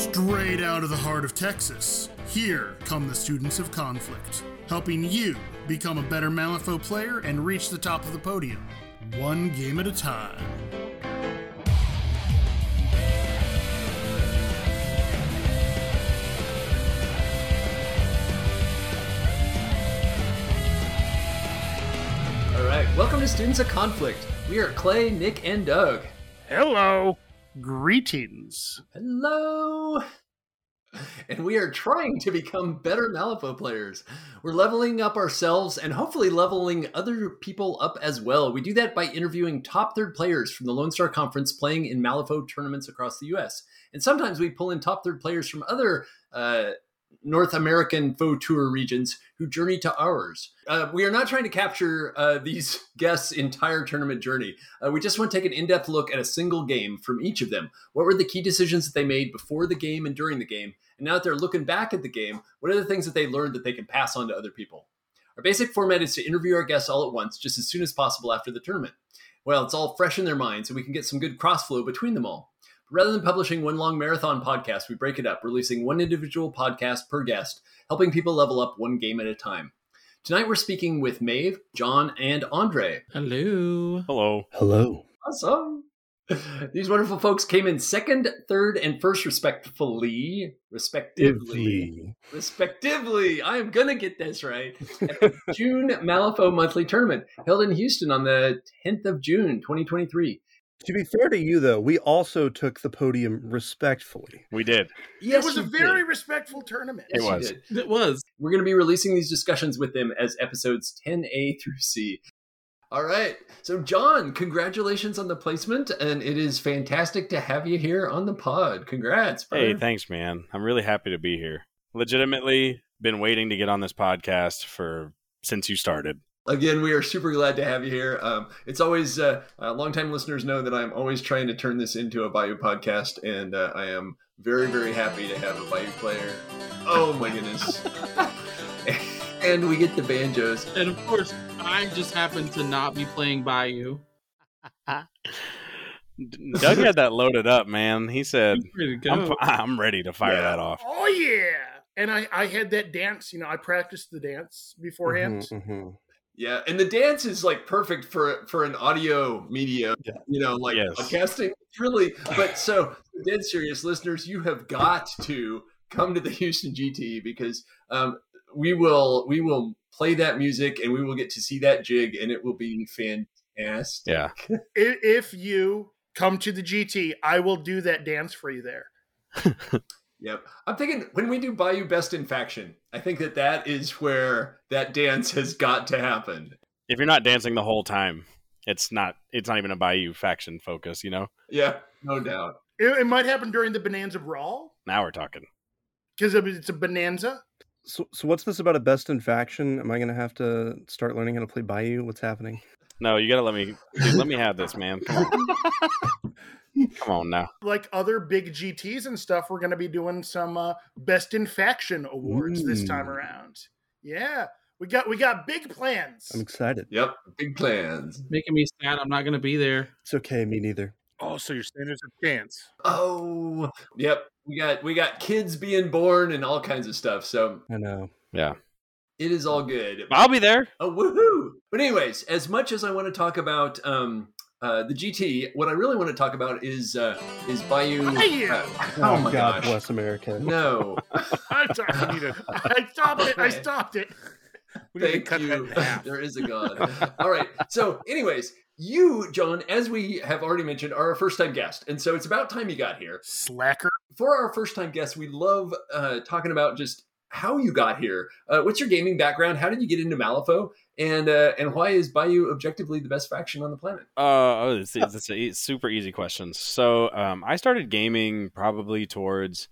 Straight out of the heart of Texas, here come the students of conflict, helping you become a better Malifaux player and reach the top of the podium, one game at a time. All right, welcome to Students of Conflict. We are Clay, Nick, and Doug. Hello. Greetings. Hello. And we are trying to become better Malifaux players. We're leveling up ourselves and hopefully leveling other people up as well. We do that by interviewing top third players from the Lone Star Conference playing in Malifaux tournaments across the US. And sometimes we pull in top third players from other uh, North American faux tour regions who journey to ours. Uh, we are not trying to capture uh, these guests' entire tournament journey. Uh, we just want to take an in depth look at a single game from each of them. What were the key decisions that they made before the game and during the game? And now that they're looking back at the game, what are the things that they learned that they can pass on to other people? Our basic format is to interview our guests all at once, just as soon as possible after the tournament. Well, it's all fresh in their minds, so we can get some good crossflow between them all. Rather than publishing one long marathon podcast, we break it up, releasing one individual podcast per guest, helping people level up one game at a time. Tonight we're speaking with Maeve, John, and Andre. Hello. Hello. Hello. Awesome. These wonderful folks came in second, third, and first, respectfully, respectively, respectively. I am gonna get this right. June Malifaux Monthly Tournament held in Houston on the 10th of June, 2023. To be fair to you, though, we also took the podium respectfully. We did. Yes, it was a very did. respectful tournament. It you was. It was. We're going to be releasing these discussions with them as episodes 10A through C. All right. So, John, congratulations on the placement, and it is fantastic to have you here on the pod. Congrats. Hey, thanks, man. I'm really happy to be here. Legitimately been waiting to get on this podcast for since you started. Again, we are super glad to have you here. Um, it's always, uh, uh, longtime listeners know that I'm always trying to turn this into a Bayou podcast, and uh, I am very, very happy to have a Bayou player. Oh, my goodness. and we get the banjos. And of course, I just happen to not be playing Bayou. D- Doug had that loaded up, man. He said, I'm ready to I'm, ready to fire Yeah. that off. Oh yeah. And I, I had that dance, you know, I practiced the dance beforehand. Mhm, mhm. Yeah, and the dance is like perfect for for an audio media, Yeah. you know, like Yes. podcasting. It's really, but so dead serious listeners, you have got to come to the Houston GT because um, we will we will play that music and we will get to see that jig and it will be fantastic. Yeah. If you come to the GT, I will do that dance for you there. Yep. I'm thinking when we do Bayou Best in Faction, I think that that is where that dance has got to happen. If you're not dancing the whole time, it's not. It's not even a Bayou faction focus. You know. Yeah, no doubt. It, it might happen during the Bonanza Brawl Now we're talking. because it's a bonanza. So, so what's this about a best in faction? Am I going to have to start learning how to play Bayou? What's happening? No, you gotta let me. Dude, let me have this, man. Come on. Come on now. Like other big GTs and stuff, we're going to be doing some uh, Best in Faction awards this time around. Yeah, we got we got big plans. I'm excited. Yep, big plans. Making me sad. I'm not going to be there. It's okay, me neither. Oh, so you're saying there's a chance? Oh, yep. We got we got kids being born and all kinds of stuff. So I know. Yeah, it is all good. I'll be there. Oh, woohoo! But anyways, as much as I want to talk about um, uh, the GT, what I really want to talk about is uh, is Bayou. Bayou! uh, Oh, oh my God gosh! bless America. No, I'm sorry, I, need to- I stopped it. I stopped it. We thank cut you. that in half. there is a God. All right. So, anyways, you, John, as we have already mentioned, are a first time guest, and so it's about time you got here. Slacker. for our first time guests, we love uh, talking about just how you got here. Uh, what's your gaming background? How did you get into Malifaux? And uh, and why is Bayou objectively the best faction on the planet? Uh, oh, it's, it's, it's a super easy questions. So, um, I started gaming probably towards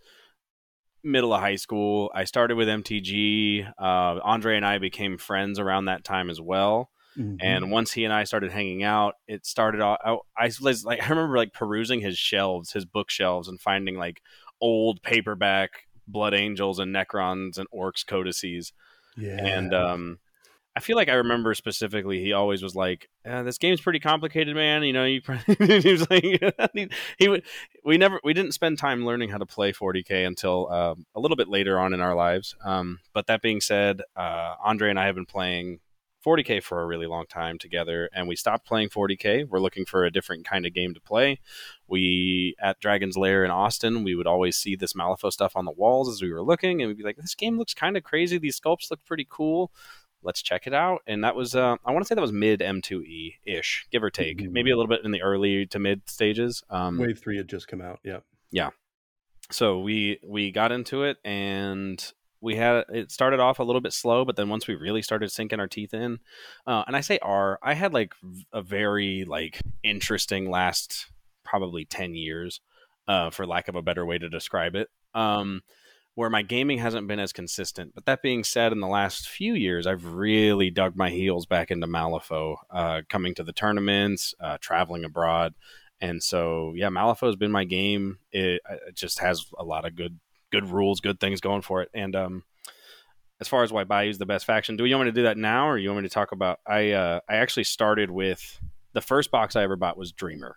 middle of high school. I started with MTG. Uh, Andre and I became friends around that time as well. Mhm. And once he and I started hanging out, it started. Off, I, I was like, I remember like perusing his shelves, his bookshelves, and finding like old paperback Blood Angels and Necrons and Orcs codices yeah. and um, I feel like I remember specifically. He always was like, uh, "This game's pretty complicated, man." You know, you he was like, he, he would. We never, we didn't spend time learning how to play 40k until uh, a little bit later on in our lives. Um, but that being said, uh, Andre and I have been playing 40k for a really long time together, and we stopped playing 40k. We're looking for a different kind of game to play. We at Dragon's Lair in Austin, we would always see this Malifaux stuff on the walls as we were looking, and we'd be like, "This game looks kind of crazy. These sculpts look pretty cool." Let's check it out. And that was, uh, I want to say that was mid M2E ish, give or take, Mhm. maybe a little bit in the early to mid stages. Um, Wave three had just come out. Yeah. Yeah. So we we got into it and we had it started off a little bit slow but then once we really started sinking our teeth in uh, and i say our i had like a very like interesting last probably 10 years uh, for lack of a better way to describe it um, where my gaming hasn't been as consistent but that being said in the last few years i've really dug my heels back into malifaux uh, coming to the tournaments uh, traveling abroad and so, yeah, Malifaux has been my game. It, it just has a lot of good, good rules, good things going for it. And um, as far as why Bayou's the best faction, do you want me to do that now, or you want me to talk about? I uh, I actually started with the first box I ever bought was Dreamer.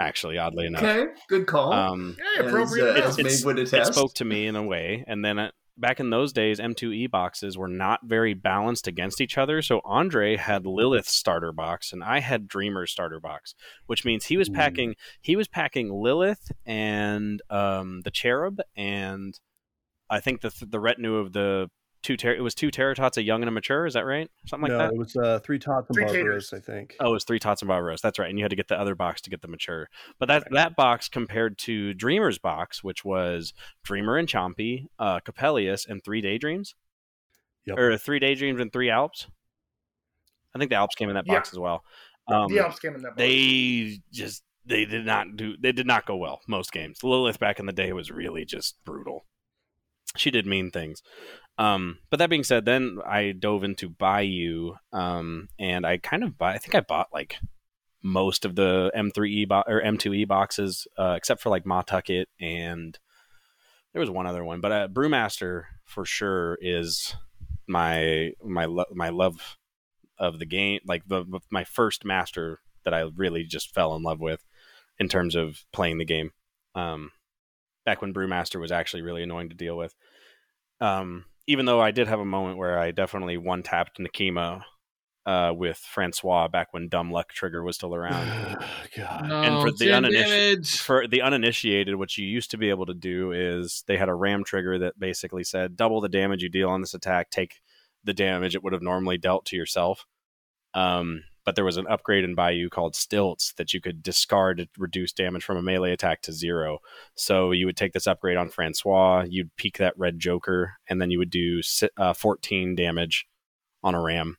Actually, oddly enough, Okay, good call. um, Yeah, as, appropriate. uh, enough. as It's- would it attest. spoke to me in a way. And then uh, back in those days, M2E boxes were not very balanced against each other. So Andre had Lilith's starter box, and I had Dreamer's starter box, which means he was Ooh. packing he was packing Lilith and um, the Cherub, and I think the the retinue of the two ter- it was two Terror Tots, a young and a mature. Is that right? Something like that. no, that. it was uh, three tots and Three Barbaros, taters. I think. Oh, it was three tots and Barbaros. That's right. And you had to get the other box to get the mature. But that that box compared to Dreamer's box, which was Dreamer and Chompy, uh, Coppelius, and three Daydreams, Yep. or three Daydreams and three Alps. I think the Alps came in that Yeah. box as well. Um, the Alps came in that. box. they just they did not do they did not go well most games. Lilith back in the day was really just brutal. She did mean things. Um, but that being said, then I dove into Bayou, um, and I kind of buy. I think I bought like most of the M3E bo- or M2E boxes, uh, except for like Mah Tucket and there was one other one, but uh, Brewmaster for sure is my my lo- my love of the game, like the my first master that I really just fell in love with in terms of playing the game. Um, back when Brewmaster was actually really annoying to deal with. Um, even though I did have a moment where I definitely one tapped Nekima uh, with Francois back when Dumb Luck Trigger was still around. God. No, And for the 10 uniniti- For the uninitiated, what you used to be able to do is they had a ram trigger that basically said double the damage you deal on this attack, take the damage it would have normally dealt to yourself. Um, but there was an upgrade in Bayou called Stilts that you could discard to reduce damage from a melee attack to zero. So you would take this upgrade on Francois, you'd peek that red Joker, and then you would do uh, 14 damage on a ram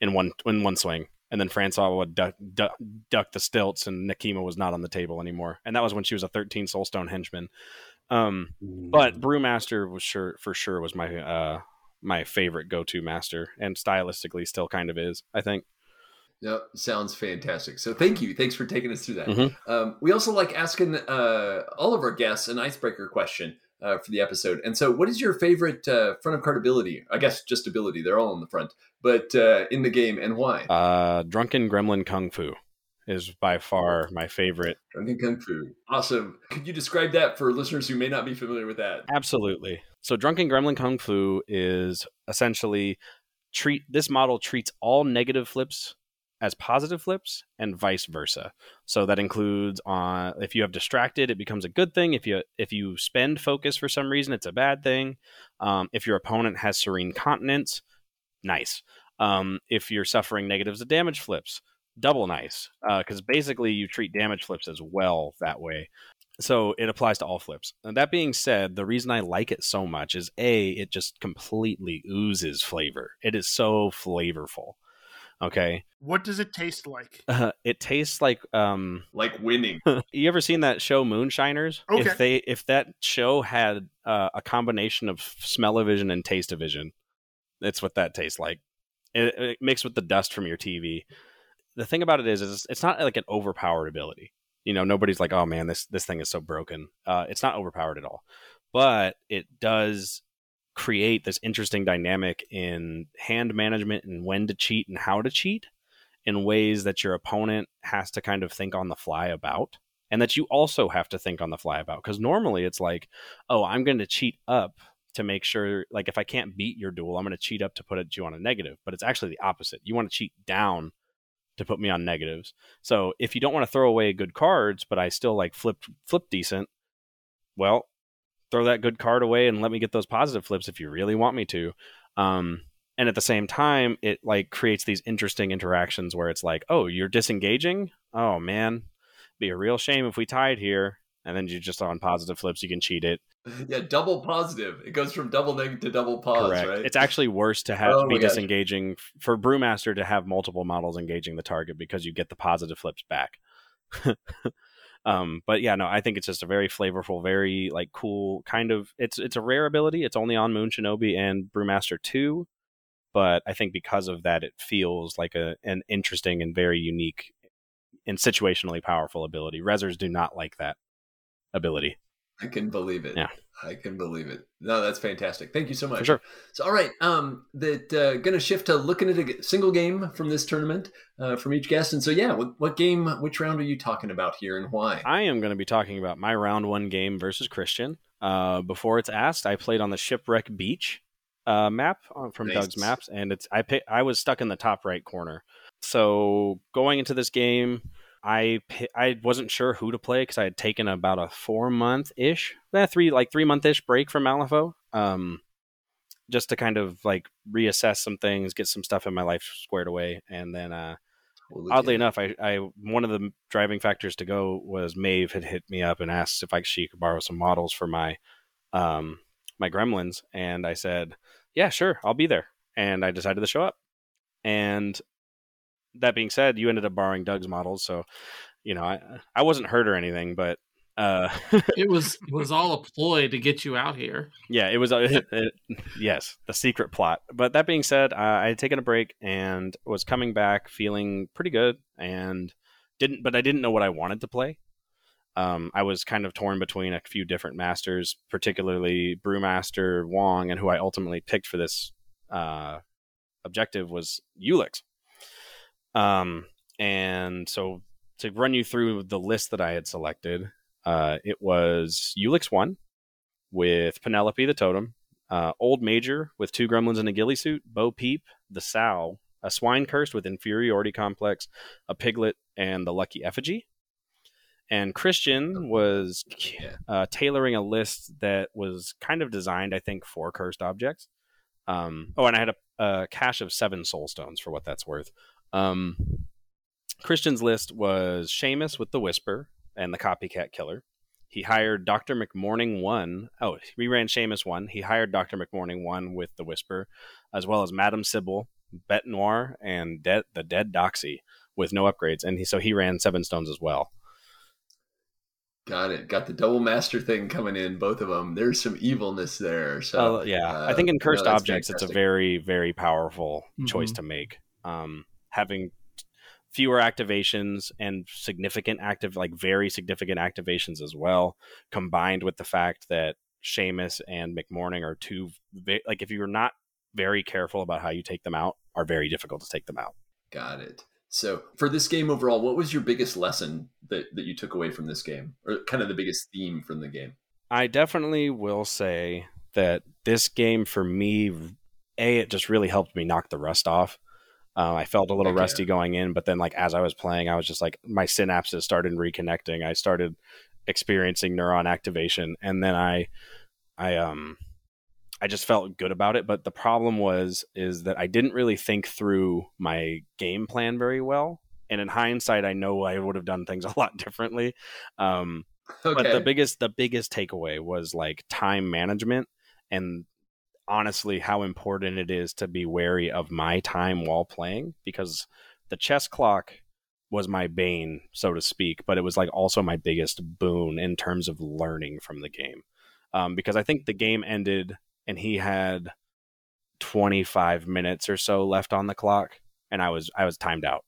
in one in one swing. And then Francois would duck, duck, duck the stilts, and Nekima was not on the table anymore. And that was when she was a 13 Soulstone henchman. Um, but Brewmaster was sure for sure was my uh, my favorite go to master, and stylistically still kind of is. I think. Yep, sounds fantastic. So thank you. Thanks for taking us through that. Mhm. Um, we also like asking uh, all of our guests an icebreaker question uh, for the episode. And so, what is your favorite uh, front of card ability? I guess just ability. They're all in the front, but uh, in the game, and why? Uh, Drunken Gremlin Kung Fu is by far my favorite. Drunken Kung Fu. Awesome. Could you describe that for listeners who may not be familiar with that? Absolutely. So Drunken Gremlin Kung Fu is essentially treat this model treats all negative flips as positive flips and vice versa. So that includes on if you have distracted, it becomes a good thing. If you if you spend focus for some reason, it's a bad thing. Um, if your opponent has serene countenance, nice. Um, if you're suffering negatives of damage flips, double nice. Because basically you treat damage flips as well that way so it applies to all flips. And that being said, the reason I like it so much is a it just completely oozes flavor. It is so flavorful. Okay, What does it taste like? uh, it tastes like um. Like winning. You ever seen that show Moonshiners? Okay. If they if that show had uh, a combination of smell-o-vision and taste-o-vision, it's what that tastes like. It, it mixed with the dust from your TV. The thing about it is, is it's not like an overpowered ability. You know, nobody's like, oh man, this this thing is so broken. Uh, it's not overpowered at all, but it does create this interesting dynamic in hand management and when to cheat and how to cheat in ways that your opponent has to kind of think on the fly about and that you also have to think on the fly about. Because normally it's like oh i'm going to cheat up to make sure like if i can't beat your duel i'm going to cheat up to put you on a negative. But it's actually the opposite. You want to cheat down to put me on negatives. So if you don't want to throw away good cards but i still like flip flip decent well throw that good card away and let me get those positive flips if you really want me to. Um, and at the same time it like creates these interesting interactions where it's like oh you're disengaging? Oh man. Be a real shame if we tied here. And then you just on positive flips you can cheat it. Yeah, double positive. It goes from double negative to double pause, correct. right? it's actually worse to have Oh be gosh. disengaging for brewmaster to have multiple models engaging the target because you get the positive flips back um but yeah no i think it's just a very flavorful very like cool kind of it's it's a rare ability it's only on moon shinobi and brewmaster 2 but i think because of that it feels like a an interesting and very unique and situationally powerful ability. Rezzers do not like that ability I can believe it. Yeah. I can believe it. No, that's fantastic. Thank you so much. for sure So, all right, um, that uh, going to shift to looking at a single game from this tournament uh, from each guest. And so, yeah, what, what game, which round are you talking about here, and why? I am going to be talking about my round one game versus Christian. Uh, before it's asked, I played on the Shipwreck Beach uh, map on, from Nice. Doug's Maps, and it's I pick, I was stuck in the top right corner. So going into this game, I I wasn't sure who to play because I had taken about a four month ish, eh, three like three month ish break from Malifaux, um, just to kind of like reassess some things, get some stuff in my life squared away, and then uh, We'll oddly enough, I, I one of the driving factors to go was Maeve had hit me up and asked if I she could borrow some models for my um my gremlins, and I said, yeah, sure, I'll be there, and I decided to show up. And that being said, you ended up borrowing Doug's models, so you know I I wasn't hurt or anything, but uh It was it was all a ploy to get you out here. yeah, it was. Uh, yes, the secret plot. But that being said, uh, I had taken a break and was coming back feeling pretty good, and didn't. But I didn't know what I wanted to play. Um, I was kind of torn between a few different masters, particularly Brewmaster Wong, and who I ultimately picked for this uh, objective was Ulix. Um, and so to run you through the list that I had selected, uh, it was Ulix one with Penelope the Totem, uh, Old Major with two gremlins in a ghillie suit, Bo Peep, the Sow, a Swine Cursed with Inferiority Complex, a Piglet, and the Lucky Effigy. And Christian was uh, tailoring a list that was kind of designed, I think, for cursed objects. Um, oh, and I had a, a cache of seven soul stones for what that's worth. Um, Christian's list was Seamus with the Whisper and the Copycat Killer. He hired Dr. McMourning 1. Oh, we ran Seamus 1. He hired Dr. McMourning 1 with the Whisper, as well as Madame Sybelle, Bete Noire, and De- the Dead Doxy with no upgrades. And he, so he ran Seven Stones as well. Got it. Got the double master thing coming in, both of them. There's some evilness there. So, Uh, yeah, uh, I think in cursed that's objects, it's a very, very powerful choice Mhm. to make. Um, having fewer activations and significant active, like very significant activations as well, combined with the fact that Seamus and McMourning are two, like if you're not very careful about how you take them out, are very difficult to take them out. Got it. So, for this game overall, what was your biggest lesson that, that you took away from this game, or kind of the biggest theme from the game? I definitely will say that this game for me, a it just really helped me knock the rust off. Uh, I felt a little Heck yeah. rusty going in, but then like as I was playing, I was just like my synapses started reconnecting. I started experiencing neuron activation, and then I, I um, I just felt good about it. But the problem was is that I didn't really think through my game plan very well. And in hindsight, I know I would have done things a lot differently. Um, Okay. but the biggest the biggest takeaway was like time management and honestly how important it is to be wary of my time while playing because the chess clock was my bane so to speak but it was like also my biggest boon in terms of learning from the game. Um, because i think the game ended and he had 25 minutes or so left on the clock and i was i was timed out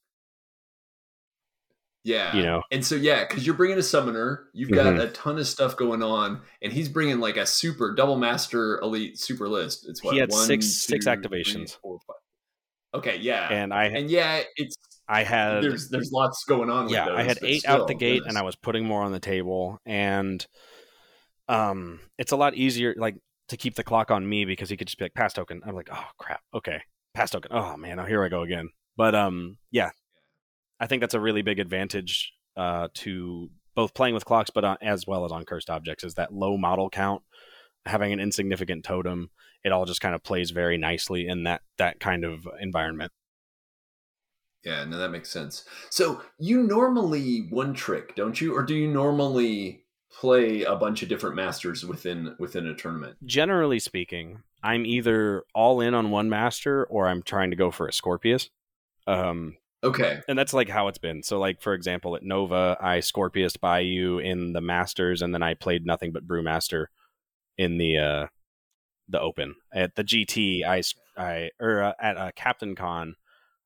Yeah. You know. And so yeah, because you're bringing a summoner, you've got Mhm. a ton of stuff going on, and he's bringing like a super double master elite super list. It's what He had one, six- six two, three, activations. four. Okay, yeah, And I and yeah, it's I had there's there's lots going on. With yeah, those, I had eight out the gate, goodness. and I was putting more on the table, and um, it's a lot easier like to keep the clock on me because he could just be like pass token. I'm like, oh crap, okay, pass token. Oh man, oh, here I go again. But um, yeah, I think that's a really big advantage uh, to both playing with clocks, but on, as well as on cursed objects, is that low model count, having an insignificant totem. It all just kind of plays very nicely in that that kind of environment. Yeah, no, that makes sense. So you normally one trick, don't you, or do you normally play a bunch of different masters within within a tournament? generally speaking, I'm either all in on one master or I'm trying to go for a Scorpius. Um, Okay, and that's like how it's been. So, like for example, at Nova, I Scorpius by you in the Masters, and then I played nothing but Brewmaster in the uh, the Open. At the GT, I I or uh, at uh, Captain Con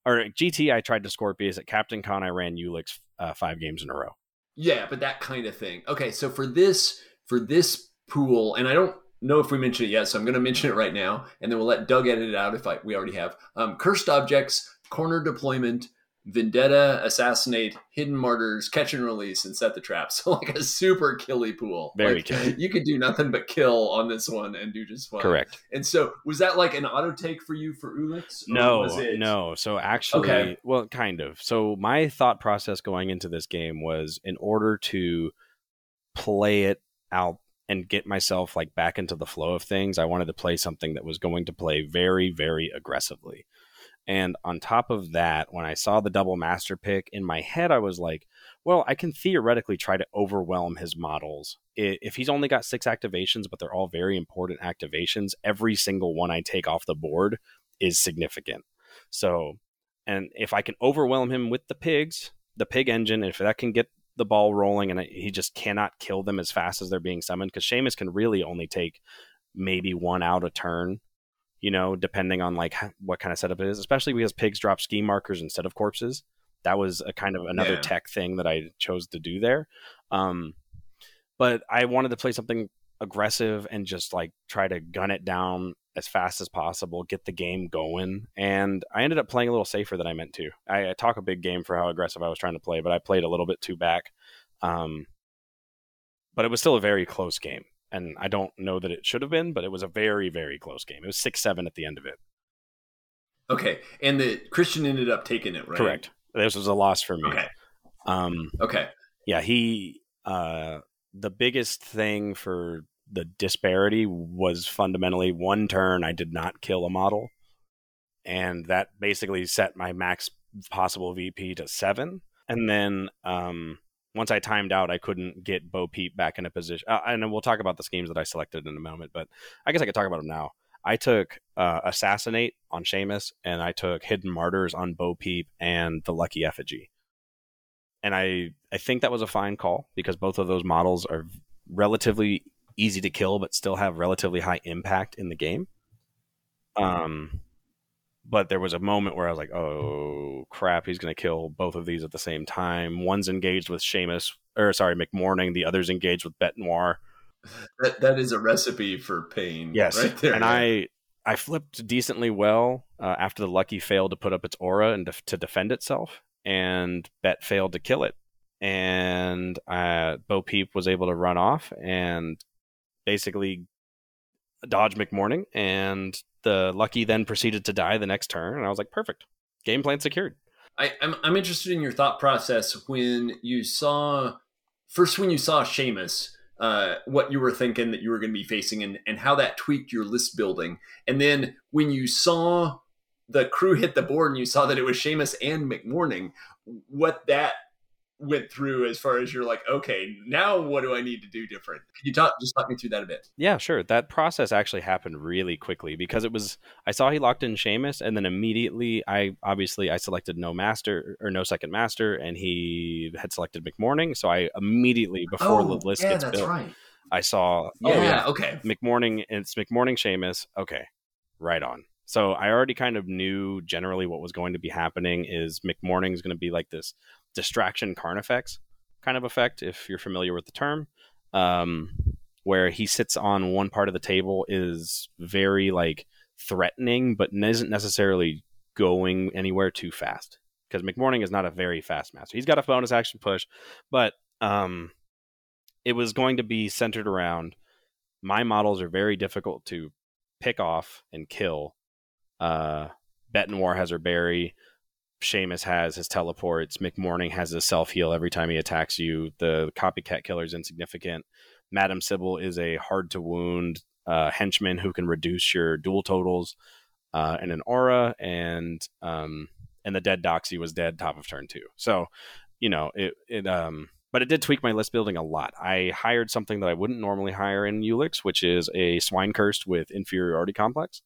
or at GT, I tried to Scorpius. At Captain Con, I ran Ulix uh, five games in a row. yeah, but that kind of thing. Okay, so for this for this pool, and I don't know if we mentioned it yet, so I'm going to mention it right now, and then we'll let Doug edit it out if I we already have. Um, cursed objects, corner deployment. Vendetta, assassinate, hidden martyrs, catch and release, and set the trap. So like a super killy pool. Very Like, killy. You could do nothing but kill on this one and do just fine. Correct. And so, was that like an auto take for you for Ulix? No, was it- no. So actually, Okay. well, kind of. So my thought process going into this game was in order to play it out and get myself like back into the flow of things, I wanted to play something that was going to play very, very aggressively. And on top of that, when I saw the double master pick in my head, I was like, well, I can theoretically try to overwhelm his models. If he's only got six activations, but they're all very important activations, every single one I take off the board is significant. So, and if I can overwhelm him with the pigs, the pig engine, if that can get the ball rolling and he just cannot kill them as fast as they're being summoned, because Seamus can really only take maybe one out a turn, you know, depending on like what kind of setup it is, especially because pigs drop ski markers instead of corpses. That was a kind of another Yeah. tech thing that I chose to do there. Um, but I wanted to play something aggressive and just like try to gun it down as fast as possible, get the game going. And I ended up playing a little safer than I meant to. I, I talk a big game for how aggressive I was trying to play, but I played a little bit too back. Um, but it was still a very close game. And I don't know that it should have been, but it was a very, very close game. It was 6 7 at the end of it. Okay, and the Christian ended up taking it, right? Correct. This was a loss for me. Okay. Um, Okay. yeah, he uh the biggest thing for the disparity was fundamentally one turn I did not kill a model. And that basically set my max possible VP to seven. And then um once I timed out, I couldn't get Bo Peep back in a position. Uh, and we'll talk about the schemes that I selected in a moment, but I guess I could talk about them now. I took uh, Assassinate on Seamus, and I took Hidden Martyrs on Bo Peep and the Lucky Effigy and I I think that was a fine call because both of those models are relatively easy to kill, but still have relatively high impact in the game. Um, but there was a moment where I was like, "Oh crap, he's going to kill both of these at the same time." One's engaged with Seamus, or sorry, McMourning. The other's engaged with Bete Noire. That that is a recipe for pain. Yes, right there. and I I flipped decently well uh, after the lucky failed to put up its aura and def- to defend itself, and Bete failed to kill it, and uh, Bo Peep was able to run off and basically dodge McMourning, and the lucky then proceeded to die the next turn, and I was like, perfect, game plan secured. I, I'm I'm interested in your thought process when you saw first when you saw Seamus, uh, what you were thinking that you were going to be facing, and and how that tweaked your list building, and then when you saw the crew hit the board and you saw that it was Seamus and McMourning, what that went through as far as you're like, okay, now what do I need to do different? Can you talk just talk me through that a bit? Yeah, sure. That process actually happened really quickly because it was I saw he locked in Seamus and then immediately I obviously I selected no master or no second master and he had selected McMourning. So I immediately before the oh, list Oh, yeah, gets that's built, right. I saw oh, Yeah, oh yeah, okay. McMourning it's McMourning Seamus. Okay. Right on. So I already kind of knew generally what was going to be happening is McMourning is going to be like this distraction carnifex kind of effect, if you're familiar with the term, um, where he sits on one part of the table is very like threatening, but isn't necessarily going anywhere too fast. Because McMourning is not a very fast master. He's got a bonus action push, but um, it was going to be centered around my models are very difficult to pick off and kill. Uh, Bete Noire has her bury. Seamus has his teleports. McMourning has his self heal every time he attacks you. The copycat killer is insignificant. Madam Sybelle is a hard to wound uh, henchman who can reduce your duel totals uh, and an aura. And um, and the dead Doxy was dead top of turn two. So you know it it um but it did tweak my list building a lot. I hired something that I wouldn't normally hire in Ulix, which is a swine cursed with inferiority complex.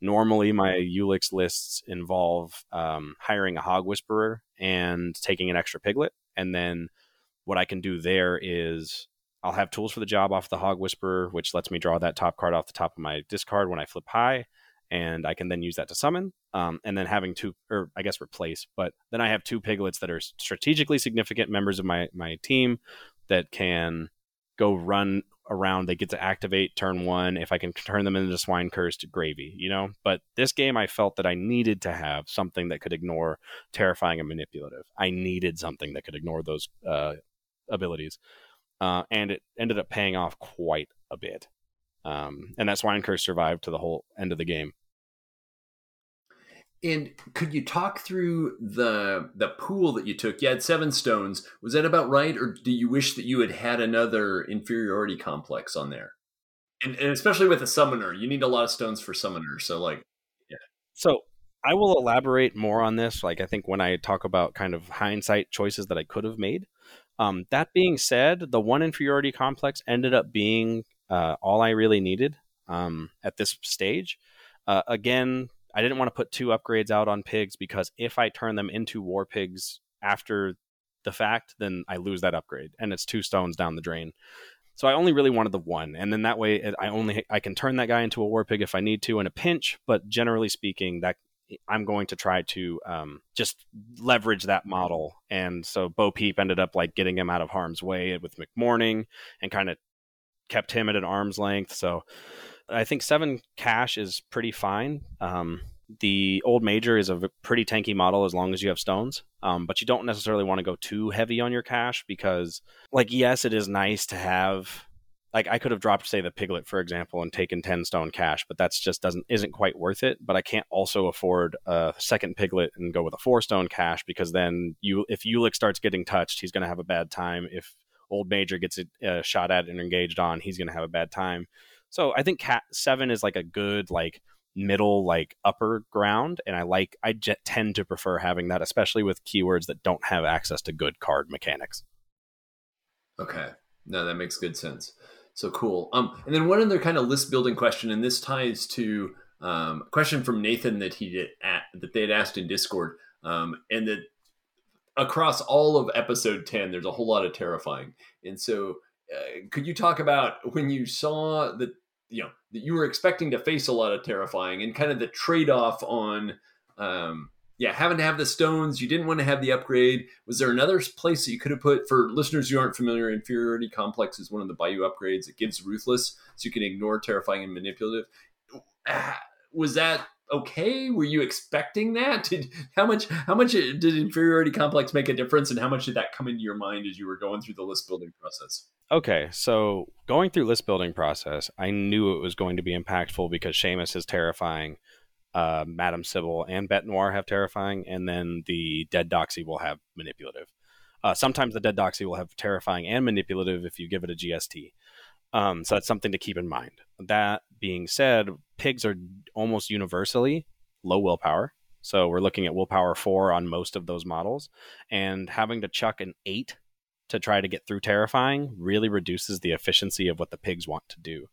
Normally, my Ulix lists involve um, hiring a hog whisperer and taking an extra piglet. And then what I can do there is I'll have tools for the job off the hog whisperer, which lets me draw that top card off the top of my discard when I flip high and I can then use that to summon. Um, and then having two, or I guess replace, but then I have two piglets that are strategically significant members of my my team that can go run around. They get to activate turn one if I can turn them into swine cursed gravy, you know. But this game, I felt that I needed to have something that could ignore terrifying and manipulative. I needed something that could ignore those uh, abilities, uh, and it ended up paying off quite a bit. Um, and that swine curse survived to the whole end of the game. And could you talk through the the pool that you took? You had seven stones. Was that about right, or do you wish that you had had another inferiority complex on there? And, and especially with a summoner, you need a lot of stones for summoner. So, like, yeah. So I will elaborate more on this. Like, I think when I talk about kind of hindsight choices that I could have made. Um, that being said, the one inferiority complex ended up being uh, all I really needed um, at this stage. Uh, again, I didn't want to put two upgrades out on pigs because if I turn them into war pigs after the fact, then I lose that upgrade, and it's two stones down the drain. So I only really wanted the one, and then that way I only I can turn that guy into a war pig if I need to in a pinch. But generally speaking, that I'm going to try to um, just leverage that model. And so Bo Peep ended up like getting him out of harm's way with McMourning and kind of kept him at an arm's length. So I think seven cache is pretty fine. Um, the old major is a pretty tanky model as long as you have stones, um, but you don't necessarily want to go too heavy on your cache because, like, yes, it is nice to have. Like I could have dropped, say, the piglet, for example, and taken ten stone cache, but that's just doesn't isn't quite worth it. But I can't also afford a second piglet and go with a four stone cache because then you, if Ulix starts getting touched, he's going to have a bad time. If old major gets a uh, shot at and engaged on, he's going to have a bad time. So I think cat seven is like a good like middle like upper ground, and I like I j- tend to prefer having that, especially with keywords that don't have access to good card mechanics. Okay, no, that makes good sense. So cool. Um, and then one other kind of list building question, and this ties to um, a question from Nathan that he did at, that they had asked in Discord, um, and that across all of episode 10 there's a whole lot of terrifying and so uh, could you talk about when you saw that you know that you were expecting to face a lot of terrifying and kind of the trade-off on um, yeah having to have the stones you didn't want to have the upgrade. Was there another place that you could have put for listeners who aren't familiar inferiority complex is one of the bayou upgrades it gives ruthless so you can ignore terrifying and manipulative. Ah, was that okay? Were you expecting that? Did how much how much did inferiority complex make a difference, and how much did that come into your mind as you were going through the list building process? Okay, so going through list building process, I knew it was going to be impactful because Seamus is terrifying. Uh, Madam Sybelle and Bete Noire have terrifying, and then the Dead Doxy will have manipulative. Uh, sometimes the Dead Doxy will have terrifying and manipulative if you give it a GST. Um, so that's something to keep in mind. That being said, pigs are almost universally low willpower. So we're looking at willpower four on most of those models, and having to chuck an eight to try to get through terrifying really reduces the efficiency of what the pigs want to do.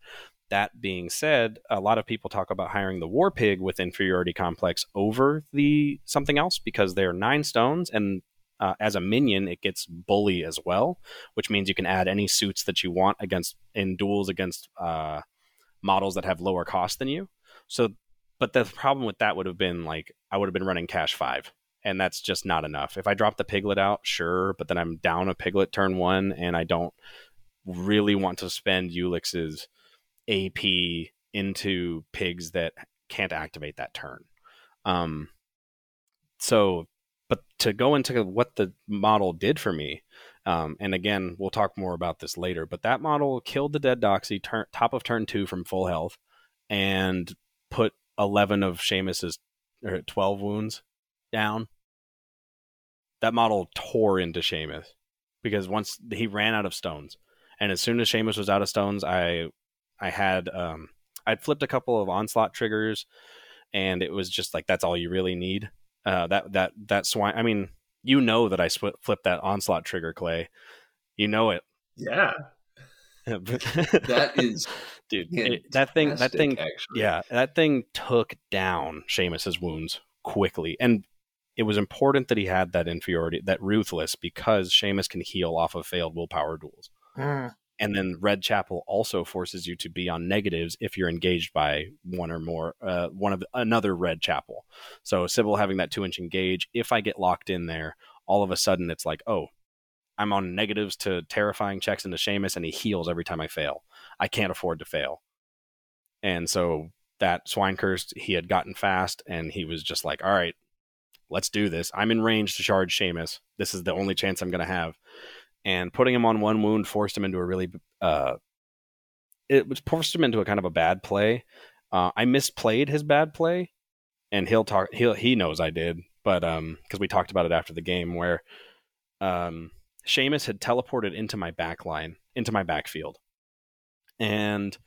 That being said, a lot of people talk about hiring the war pig with inferiority complex over the something else because they're nine stones and uh, as a minion, it gets bully as well, which means you can add any suits that you want against in duels against uh, models that have lower cost than you. So, but the problem with that would have been like I would have been running cache five, and that's just not enough. If I drop the piglet out, sure, but then I'm down a piglet turn one, and I don't really want to spend Ulix's AP into pigs that can't activate that turn. Um, so, but to go into what the model did for me, um, and again, we'll talk more about this later, but that model killed the dead Doxy turn, top of turn two from full health and put 11 of Seamus's or 12 wounds down. That model tore into Seamus because once he ran out of stones, and as soon as Seamus was out of stones, I I had um, I'd flipped a couple of onslaught triggers, and it was just like that's all you really need. Uh, that that that swine. I mean, you know that I split, flipped that onslaught trigger, Clay. You know it. Yeah, that is, dude. It, that thing. That thing. Actually. Yeah, that thing took down Seamus's wounds quickly, and it was important that he had that inferiority, that ruthless, because Seamus can heal off of failed willpower duels. Mm. And then Red Chapel also forces you to be on negatives if you're engaged by one or more, uh, one of another Red Chapel. So Sybelle having that two inch engage, if I get locked in there, all of a sudden it's like, oh, I'm on negatives to terrifying checks into Seamus, and he heals every time I fail. I can't afford to fail. And so that swine curse he had gotten fast, and he was just like, all right, let's do this. I'm in range to charge Seamus. This is the only chance I'm going to have. And putting him on one wound forced him into a really, uh, it was forced him into a kind of a bad play. Uh, I misplayed his bad play, and he'll talk. He he knows I did, but um, because we talked about it after the game, where um, Seamus had teleported into my back line, into my backfield, and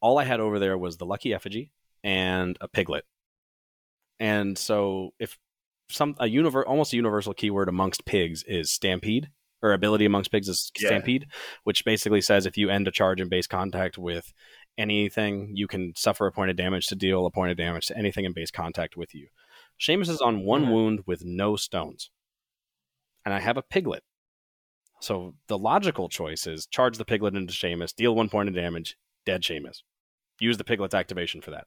all I had over there was the lucky effigy and a piglet. And so if some a univer- almost a universal keyword amongst pigs is stampede or ability amongst pigs is Yeah. stampede, which basically says if you end a charge in base contact with anything, you can suffer a point of damage to deal a point of damage to anything in base contact with you. Seamus is on one wound with no stones, and I have a piglet. So the logical choice is charge the piglet into Seamus, deal one point of damage, dead Seamus. Use the piglet's activation for that.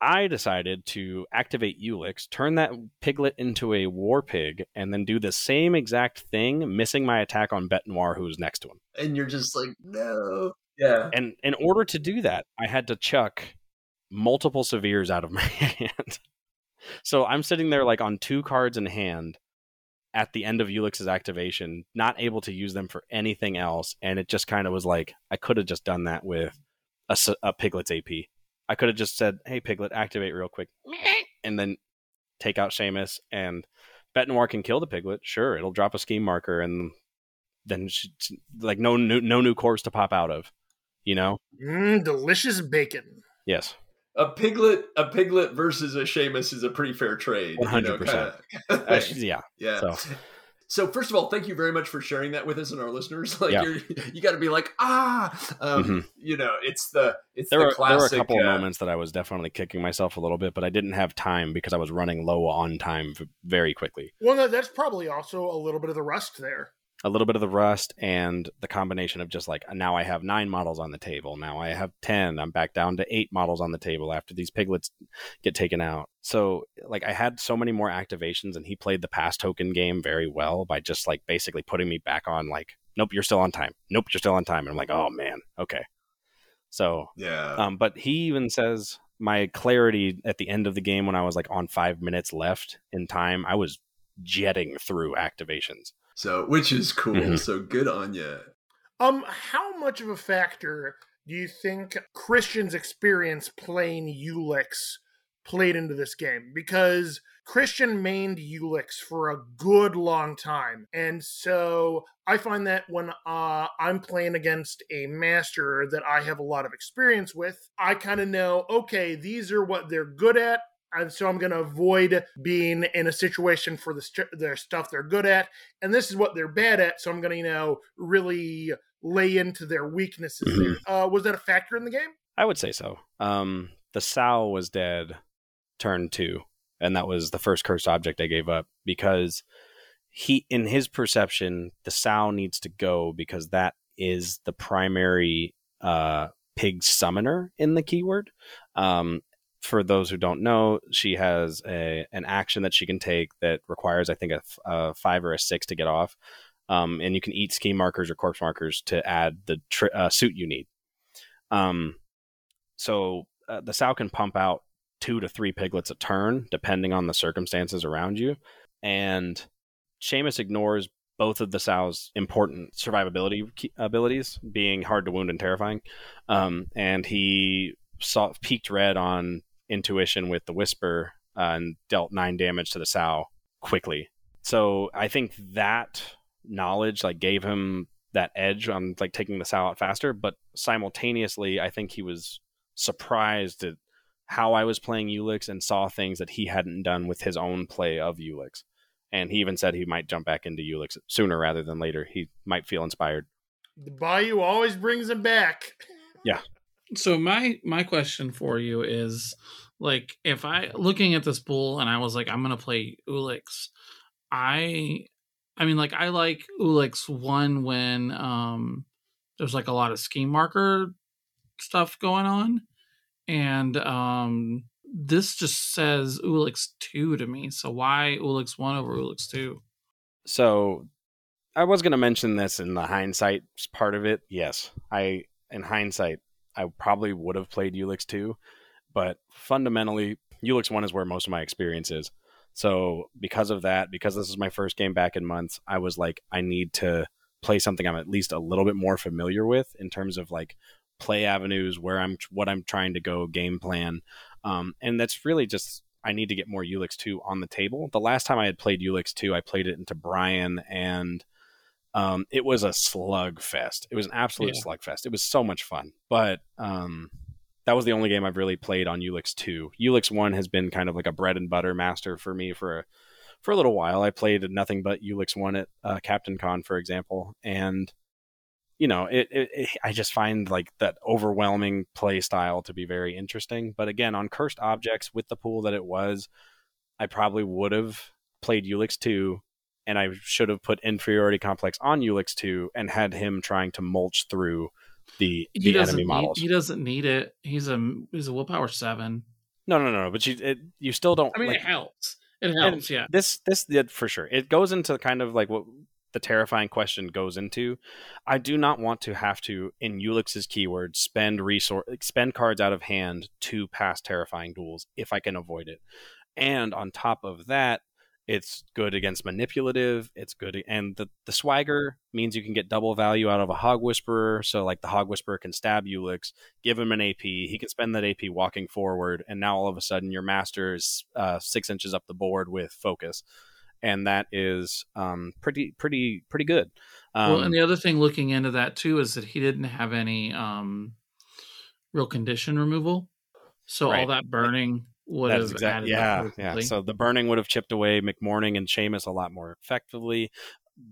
I decided to activate Ulix, turn that piglet into a war pig, and then do the same exact thing, missing my attack on Bete Noire, who's next to him. and you're just like, no, yeah, And in order to do that, I had to chuck multiple severes out of my hand. so I'm sitting there like on two cards in hand at the end of Ulix's activation, not able to use them for anything else. And it just kind of was like, I could have just done that with a Piglet's AP. I could have just said, hey, Piglet, activate real quick. And then take out Seamus. And Bete Noire can kill the Piglet. Sure, it'll drop a scheme marker. And then, she, like, no new, no new corpse to pop out of, you know? Mmm, delicious bacon. Yes. a piglet, a piglet versus a Seamus is a pretty fair trade. 100%. Uh, yeah. yeah. So. So. first of all, thank you very much for sharing that with us and our listeners. Like Yeah. you're, you got to be like, ah, um, Mhm. you know, it's the it's There the were, there were a couple of uh, moments that I was definitely kicking myself a little bit, but I didn't have time because I was running low on time very quickly. Well, no, that's probably also a little bit of the rust there. A little bit of the rust and the combination of just like now I have nine models on the table. Now I have 10. I'm back down to eight models on the table after these piglets get taken out. So, like, I had so many more activations, and he played the pass token game very well by just like basically putting me back on, like, nope, you're still on time. Nope, you're still on time. And I'm like, oh man, okay. So Yeah. Um, but he even says my clarity at the end of the game when I was like on five minutes left in time, I was jetting through activations. So which is cool. Mhm. So good on you. Um, how much of a factor do you think Christian's experience playing Ulix played into this game? Because Christian mained Ulix for a good long time, and so I find that when uh, I'm playing against a master that I have a lot of experience with, I kind of know, okay, these are what they're good at. And so I'm going to avoid being in a situation for the, st- their stuff they're good at. And this is what they're bad at. So I'm going to, you know, really lay into their weaknesses Mhm. Uh, was that a factor in the game? I would say so. Um, the Sow was dead turn two, and that was the first cursed object I gave up because he, in his perception, the Sow needs to go because that is the primary uh, pig summoner in the keyword. Um, for those who don't know, she has a an action that she can take that requires, I think, a, five or a six to get off. Um, and you can eat scheme markers or corpse markers to add the tri- uh, suit you need. Um, so uh, the sow can pump out two to three piglets a turn, depending on the circumstances around you. And Seamus ignores both of the sow's important survivability abilities, being hard to wound and terrifying. Um, and he saw peaked red on intuition with the whisper uh, and dealt nine damage to the sow quickly. So I think that knowledge like gave him that edge on like taking the sow out faster. But simultaneously, I think he was surprised at how I was playing Ulix and saw things that he hadn't done with his own play of Ulix. And he even said he might jump back into Ulix sooner rather than later. He might feel inspired. The Bayou always brings him back. Yeah. So my my question for you is like if I looking at this bull and I was like I'm gonna play Ulix, I I mean like I like Ulix one when um there's like a lot of scheme marker stuff going on and um this just says Ulix 2 to me. So why Ulix 1 over Ulix 2? So I was to mention this in the hindsight part of it. Yes, I in hindsight I probably would have played Ulix 2, but fundamentally Ulix 1 is where most of my experience is. So because of that, because this is my first game back in months, I was like I need to play something I'm at least a little bit more familiar with in terms of like play avenues, where I'm what I'm trying to go, game plan. Um, and that's really just I need to get more Ulix 2 on the table. The last time I had played Ulix 2, I played it into Brian and um, it was a slugfest. It was an absolute yeah. slug fest. It was so much fun. But um, that was the only game I've really played on Ulix 2. Ulix 1 has been kind of like a bread and butter master for me for a, for a little while. I played nothing but Ulix 1 at uh, Captain Con, for example, and you know, it, it, it, I just find like that overwhelming play style to be very interesting. But again, on cursed objects with the pool that it was, I probably would have played Ulix 2 and I should have put inferiority complex on Ulix 2 and had him trying to mulch through the, he the enemy need, models. He doesn't need it. He's a he's a willpower 7. No, no, no, no, but you it, you still don't I mean like, it helps. It helps, yeah. This this did for sure. It goes into kind of like what the terrifying question goes into. I do not want to have to, in Ulix's keyword, spend resource spend cards out of hand to pass terrifying duels if I can avoid it. And on top of that, it's good against manipulative. It's good, and the the swagger means you can get double value out of a hog whisperer. So like the hog whisperer can stab Ulix, give him an AP. He can spend that AP walking forward, and now all of a sudden your master is uh, six inches up the board with focus and that is um, pretty pretty pretty good. Um, well, and the other thing looking into that too is that he didn't have any um, real condition removal, so right. all that burning would that have exactly, yeah yeah. So the burning would have chipped away McMourning and Seamus a lot more effectively.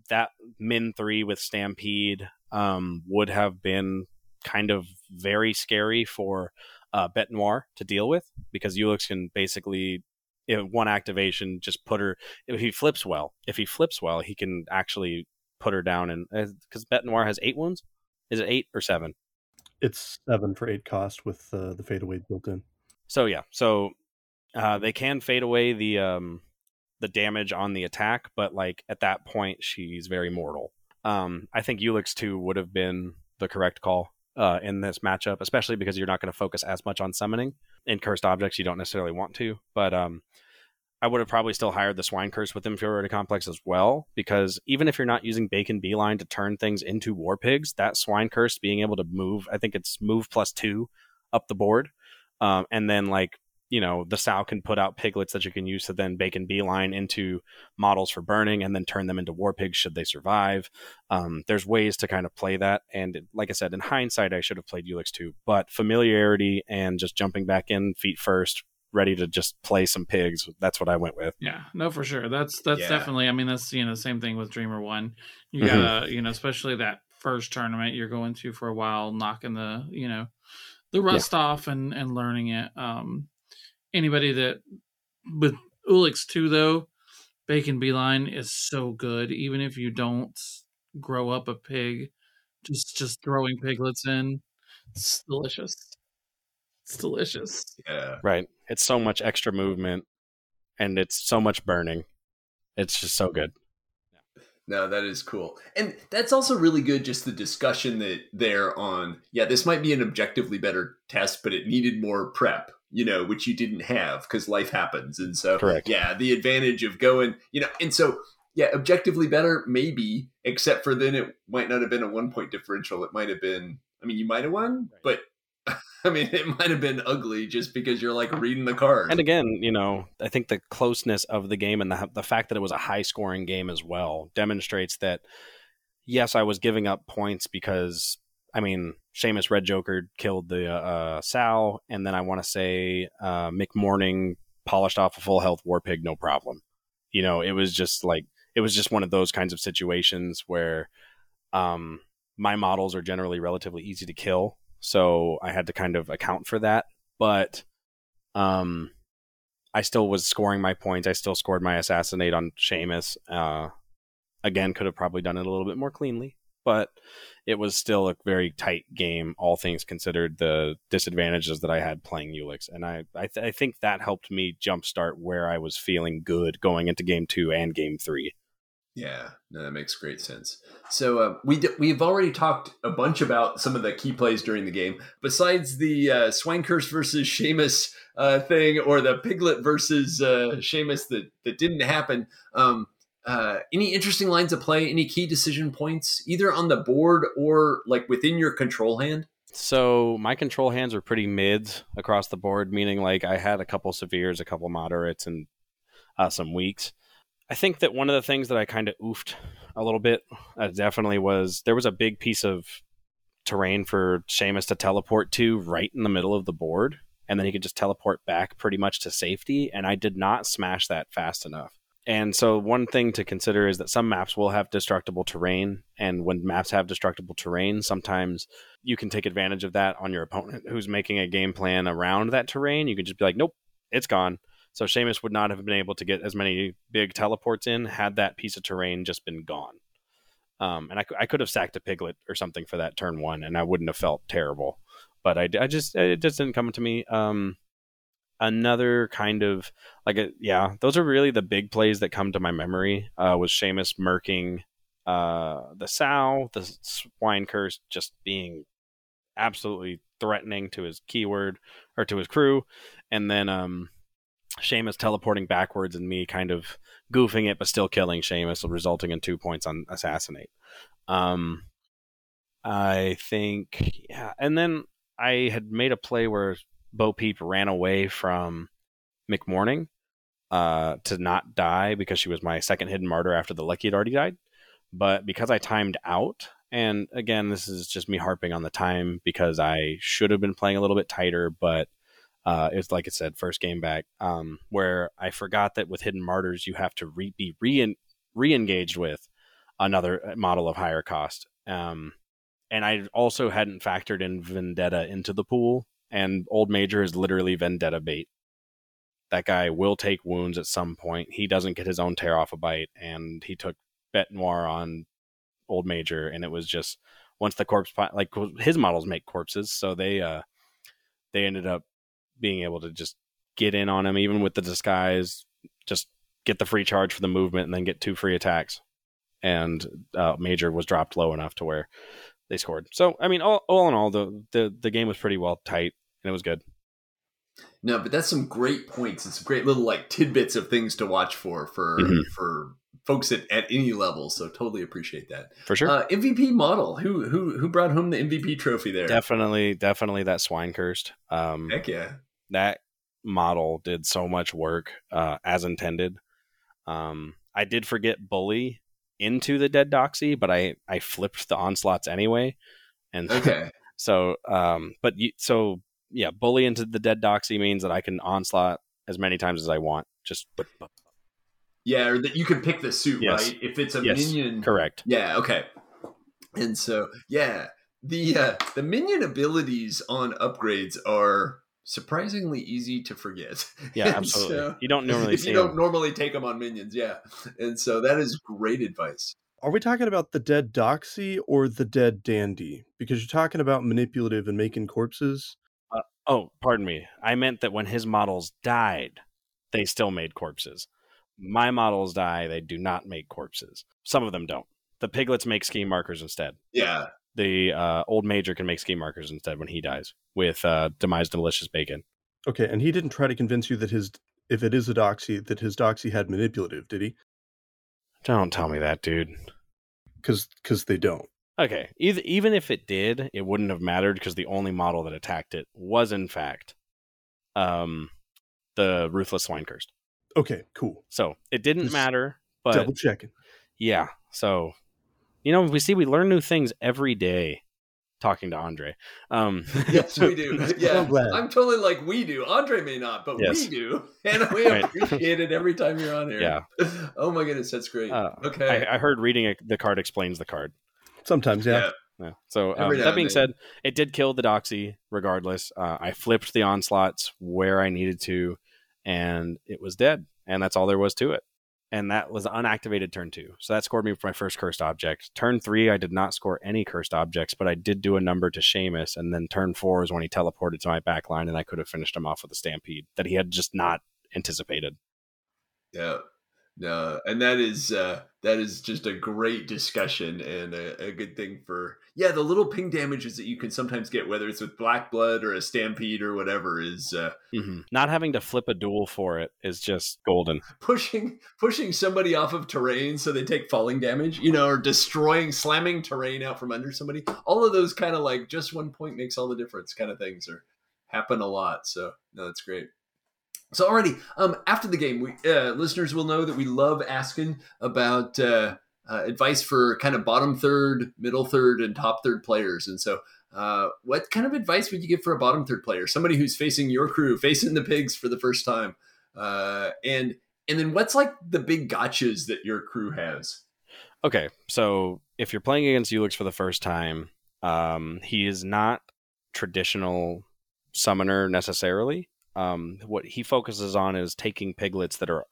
That min three with Stampede um, would have been kind of very scary for uh, Bête Noire to deal with because Ulix can basically in one activation just put her if he flips well if he flips well he can actually put her down and because Bête Noire has eight wounds? Is it eight or seven? It's seven for eight cost with uh, the fade away built in. So yeah. So uh, they can fade away the um the damage on the attack but like at that point she's very mortal um i think ulix 2 would have been the correct call uh, in this matchup, especially because you're not going to focus as much on summoning in cursed objects. You don't necessarily want to, but um, I would have probably still hired the swine curse with inferiority complex as well, because even if you're not using bacon beeline to turn things into war pigs, that swine curse being able to move, I think it's move plus two up the board, um, and then like you know the sow can put out piglets that you can use to then bake bacon beeline into models for burning and then turn them into war pigs should they survive. Um, there's ways to kind of play that. And like i said in hindsight i should have played ulix 2 but familiarity and just jumping back in feet first ready to just play some pigs that's what i went with. Yeah no for sure. That's that's yeah. definitely i mean that's you know same thing with dreamer one. You mm-hmm. gotta you know especially that first tournament you're going to for a while knocking the you know the rust yeah. off and and learning it. Um anybody that with Ulix 2 though, Bacon Beeline is so good. Even if you don't grow up a pig, just just throwing piglets in, it's delicious. It's delicious. Yeah. Right. It's so much extra movement and it's so much burning. It's just so good. No, that is cool. And that's also really good, just the discussion that there on, yeah, this might be an objectively better test, but it needed more prep, you know, which you didn't have because life happens. And so, Correct. yeah, the advantage of going, you know, and so, yeah, objectively better, maybe, except for then it might not have been a one point differential. It might have been, I mean, you might have won, but I mean, it might have been ugly just because you're like reading the card. And again, you know, I think the closeness of the game and the the fact that it was a high scoring game as well demonstrates that yes, I was giving up points because I mean, Seamus Red Joker killed the uh, uh, Sal, and then I want to say uh, McMourning polished off a full health War Pig, no problem. You know, it was just like it was just one of those kinds of situations where um, my models are generally relatively easy to kill, so I had to kind of account for that. But um, I still was scoring my points. I still scored my assassinate on Seamus. Uh, again, could have probably done it a little bit more cleanly, but it was still a very tight game, all things considered. The disadvantages that I had playing Ulix, and I I, th- I think that helped me jumpstart where I was feeling good going into game two and game three. Yeah, no, that makes great sense. So uh, we d- we've already talked a bunch about some of the key plays during the game. Besides the uh, Swinehurst versus Seamus uh, thing, or the Piglet versus uh, that that didn't happen. Um, uh, any interesting lines of play? Any key decision points, either on the board or like within your control hand? So my control hands were pretty mids across the board, meaning like I had a couple severes, a couple moderates, and uh, some weeks. I think that one of the things that I kind of oofed a little bit uh, definitely was there was a big piece of terrain for Seamus to teleport to right in the middle of the board, and then he could just teleport back pretty much to safety. And I did not smash that fast enough. And so, one thing to consider is that some maps will have destructible terrain. And when maps have destructible terrain, sometimes you can take advantage of that on your opponent who's making a game plan around that terrain. You can just be like, nope, it's gone. So, Seamus would not have been able to get as many big teleports in had that piece of terrain just been gone. Um, and I, I could have sacked a piglet or something for that turn one, and I wouldn't have felt terrible. But I, I just, it just didn't come to me. Um, another kind of like a, yeah those are really the big plays that come to my memory uh was Seamus murking uh the sow the swine curse just being absolutely threatening to his keyword or to his crew. And then um Seamus teleporting backwards and me kind of goofing it but still killing Seamus resulting in two points on assassinate. Um I think yeah and then I had made a play where Bo Peep ran away from McMourning uh, to not die because she was my second hidden martyr after the Lucky had already died. But because I timed out, and again, this is just me harping on the time because I should have been playing a little bit tighter, but uh, it's like I said, first game back, um, where I forgot that with hidden martyrs you have to re- be re re-engaged with another model of higher cost. Um, and I also hadn't factored in Vendetta into the pool, and Old Major is literally vendetta bait. That guy will take wounds at some point. He doesn't get his own tear off a bite, and he took Bete Noire on Old Major, and it was just once the corpse like his models make corpses, so they uh they ended up being able to just get in on him, even with the disguise, just get the free charge for the movement, and then get two free attacks. And uh, Major was dropped low enough to where they scored. So I mean, all, all in all, the, the the game was pretty well tight and it was good. No, but that's some great points and some great little like tidbits of things to watch for for Mhm. for folks at, at any level. So totally appreciate that. For sure. Uh, MVP model. Who who who brought home the MVP trophy there? definitely, definitely that swine cursed. Um, Heck yeah. that model did so much work uh, as intended. Um, I did forget bully into the dead doxy, but I I flipped the onslaughts anyway, and Okay. so um, but you, so yeah, bully into the dead doxy means that I can onslaught as many times as I want. Just yeah, or that you can pick the suit, Yes. right? If it's a Yes, minion. correct. Yeah. Okay. And so yeah, the uh, the minion abilities on upgrades are surprisingly easy to forget. Yeah, absolutely. so- you don't normally if see you don't them. normally take them on minions, yeah. And so that is great advice. Are we talking about the dead doxy or the dead dandy? Because you're talking about manipulative and making corpses. Uh, oh, pardon me. I meant that when his models died, they still made corpses. My models die, they do not make corpses. Some of them don't. The piglets make scheme markers instead. Yeah. The uh, old major can make scheme markers instead when he dies with uh, demise delicious bacon. Okay, and he didn't try to convince you that his if it is a doxy that his doxy had manipulative, did he? Don't tell me that, dude. Because because they don't. Okay, either, even if it did, it wouldn't have mattered because the only model that attacked it was, in fact, um, the ruthless swine cursed. Okay, cool. So it didn't Just matter, but Double checking. yeah. So you know, we see we learn new things every day talking to Andre. Um, Yes, we do. Yeah, I'm. I'm totally like we do. Andre may not, but Yes. we do, and we Right. appreciate it every time you're on here. Yeah. Oh my goodness, that's great. uh, okay. I, I heard reading a, the card explains the card. Sometimes, yeah. Yeah. So um, that being then. said, it did kill the Doxy regardless. Uh, I flipped the onslaughts where I needed to, and it was dead. And that's all there was to it. And that was unactivated turn two. So that scored me for my first cursed object. Turn three, I did not score any cursed objects, but I did do a number to Seamus. And then turn four is when he teleported to my back line, and I could have finished him off with a stampede that he had just not anticipated. Yeah. No, and that is uh that is just a great discussion and a, a good thing for yeah, the little ping damages that you can sometimes get, whether it's with black blood or a stampede or whatever, is uh hmm Not having to flip a duel for it is just golden. pushing pushing somebody off of terrain so they take falling damage, you know, or destroying slamming terrain out from under somebody. All of those kind of like just one point makes all the difference kind of things are happen a lot. So no, that's great. So already, um, after the game, we uh, listeners will know that we love asking about uh, uh, advice for kind of bottom third, middle third, and top third players. And so, uh, what kind of advice would you give for a bottom third player, somebody who's facing your crew, facing the pigs for the first time, uh, and and then what's like the big gotchas that your crew has? Okay, so if you're playing against Ulix for the first time, um, he is not traditional summoner necessarily. Um, what he focuses on is taking piglets that are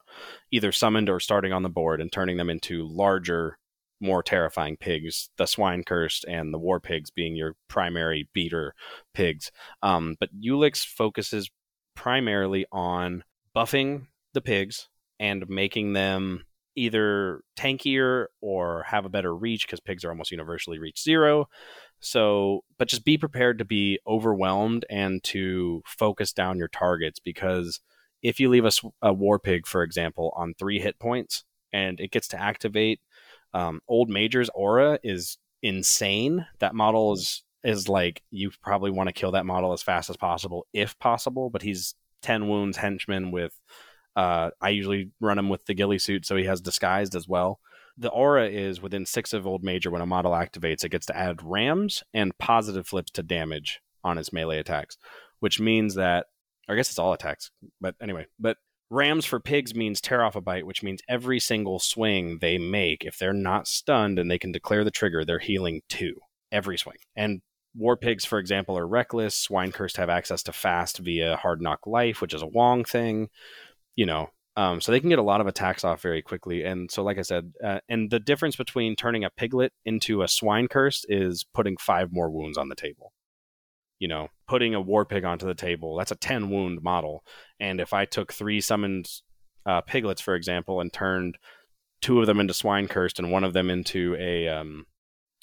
either summoned or starting on the board and turning them into larger, more terrifying pigs. The swine cursed and the war pigs being your primary beater pigs. Um, but Ulix focuses primarily on buffing the pigs and making them either tankier or have a better reach because pigs are almost universally reach zero. So, but just be prepared to be overwhelmed and to focus down your targets because if you leave a war pig, for example, on three hit points and it gets to activate, um, Old Major's aura is insane. That model is is like you probably want to kill that model as fast as possible if possible. But he's ten wounds henchman with. Uh, I usually run him with the ghillie suit, so he has disguised as well. The aura is within six of Old Major when a model activates. It gets to add rams and positive flips to damage on its melee attacks, which means that, I guess it's all attacks, but anyway, but rams for pigs means tear off a bite, which means every single swing they make, if they're not stunned and they can declare the trigger, they're healing two every swing. And war pigs, for example, are reckless. Swine cursed have access to fast via hard knock life, which is a Wong thing. You know, um, so they can get a lot of attacks off very quickly. And so, like I said, uh, and the difference between turning a piglet into a swine curse is putting five more wounds on the table. You know, putting a war pig onto the table, that's a 10 wound model. And if I took three summoned uh, piglets, for example, and turned two of them into swine cursed and one of them into a, um,